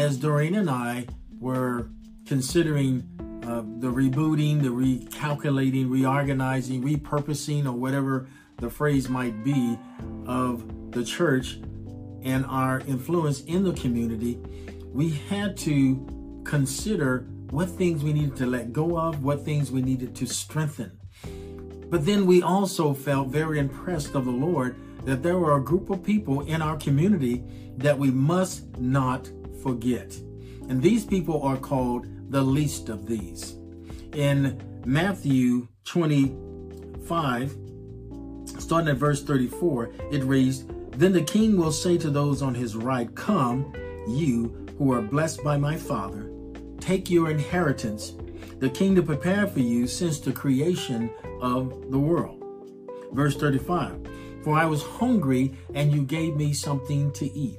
as Doreen and I were considering uh, the rebooting, the recalculating, reorganizing, repurposing, or whatever the phrase might be of the church and our influence in the community, we had to consider what things we needed to let go of, what things we needed to strengthen. But then we also felt very impressed of the Lord that there were a group of people in our community that we must not forget. And these people are called the least of these. In Matthew 25, starting at verse 34, it reads, Then the king will say to those on his right, Come, you who are blessed by my Father, take your inheritance, the kingdom prepared for you since the creation of the world. Verse 35, For I was hungry, and you gave me something to eat.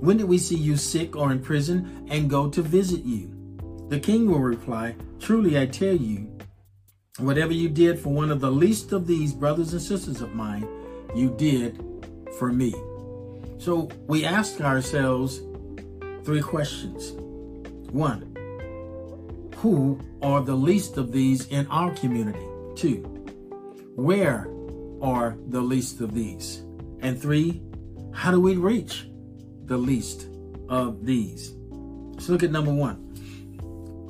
When did we see you sick or in prison and go to visit you? The king will reply, Truly I tell you, whatever you did for one of the least of these brothers and sisters of mine, you did for me. So we ask ourselves three questions. One, who are the least of these in our community? Two, where are the least of these? And three, how do we reach the least of these. Let's look at number one.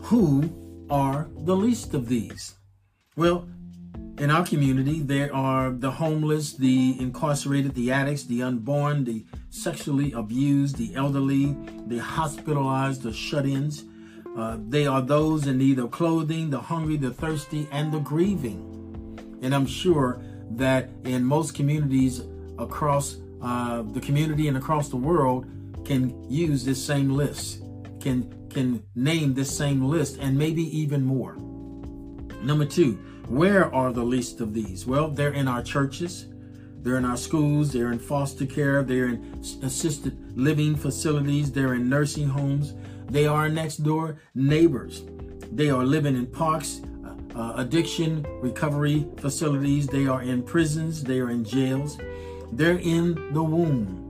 Who are the least of these? Well, in our community, there are the homeless, the incarcerated, the addicts, the unborn, the sexually abused, the elderly, the hospitalized, the shut ins. Uh, they are those in need of clothing, the hungry, the thirsty, and the grieving. And I'm sure that in most communities across uh, the community and across the world can use this same list, can can name this same list, and maybe even more. Number two, where are the least of these? Well, they're in our churches, they're in our schools, they're in foster care, they're in assisted living facilities, they're in nursing homes, they are next door neighbors, they are living in parks, uh, addiction recovery facilities, they are in prisons, they are in jails. They're in the womb.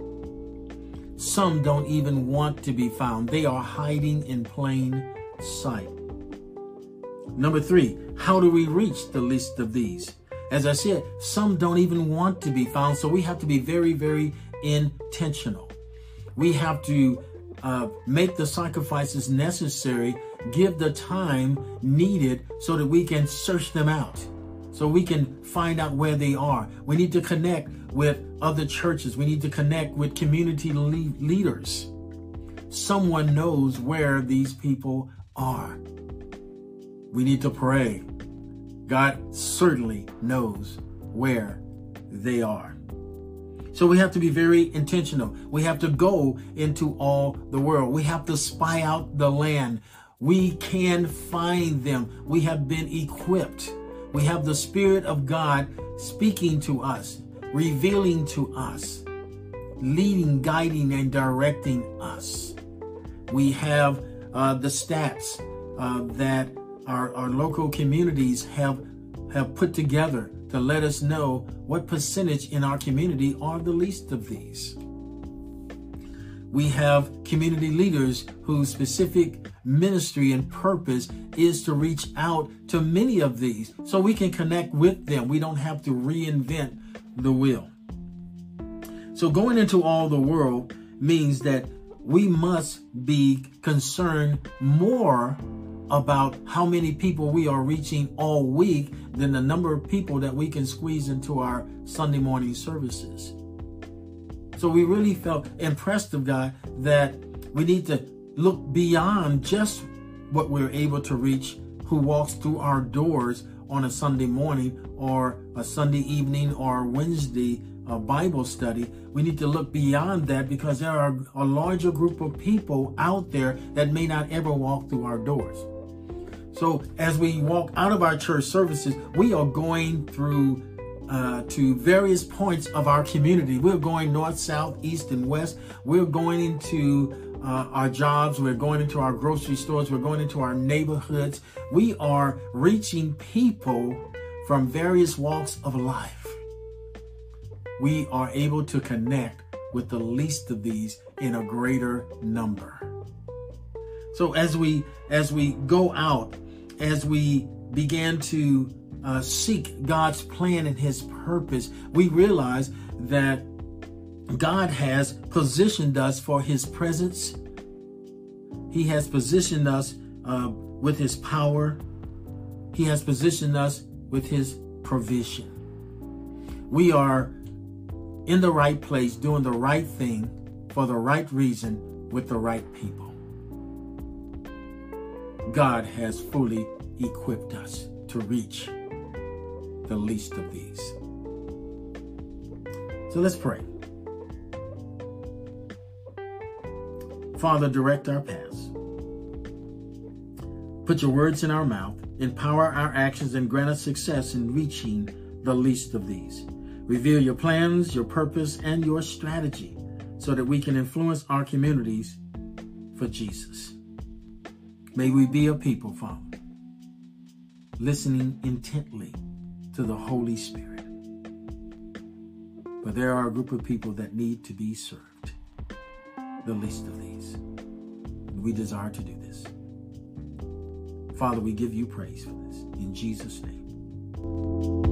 Some don't even want to be found. They are hiding in plain sight. Number three, how do we reach the least of these? As I said, some don't even want to be found. So we have to be very, very intentional. We have to uh, make the sacrifices necessary, give the time needed so that we can search them out so we can find out where they are. We need to connect with other churches. We need to connect with community le- leaders. Someone knows where these people are. We need to pray. God certainly knows where they are. So we have to be very intentional. We have to go into all the world. We have to spy out the land. We can find them. We have been equipped. We have the Spirit of God speaking to us, revealing to us, leading, guiding, and directing us. We have uh, the stats uh, that our, our local communities have have put together to let us know what percentage in our community are the least of these. We have community leaders whose specific ministry and purpose is to reach out to many of these so we can connect with them. We don't have to reinvent the will. So going into all the world means that we must be concerned more about how many people we are reaching all week than the number of people that we can squeeze into our Sunday morning services. So we really felt impressed of God that we need to look beyond just what we're able to reach who walks through our doors on a Sunday morning or a Sunday evening or Wednesday uh, Bible study. We need to look beyond that because there are a larger group of people out there that may not ever walk through our doors. So as we walk out of our church services, we are going through uh, to various points of our community. We're going north, south, east, and west. We're going into uh, our jobs. We're going into our grocery stores. We're going into our neighborhoods. We are reaching people from various walks of life. We are able to connect with the least of these in a greater number. So as we as we go out, as we began to uh, seek God's plan and His purpose, we realize that God has positioned us for His presence. He has positioned us uh, with His power. He has positioned us with His provision. We are in the right place, doing the right thing for the right reason with the right people. God has fully equipped us to reach the least of these. So let's pray. Father, direct our paths. Put your words in our mouth, empower our actions, and grant us success in reaching the least of these. Reveal your plans, your purpose, and your strategy so that we can influence our communities for Jesus. May we be a people, Father, listening intently to the Holy Spirit. But there are a group of people that need to be served, the least of these. We desire to do this. Father, we give you praise for this. In Jesus' name.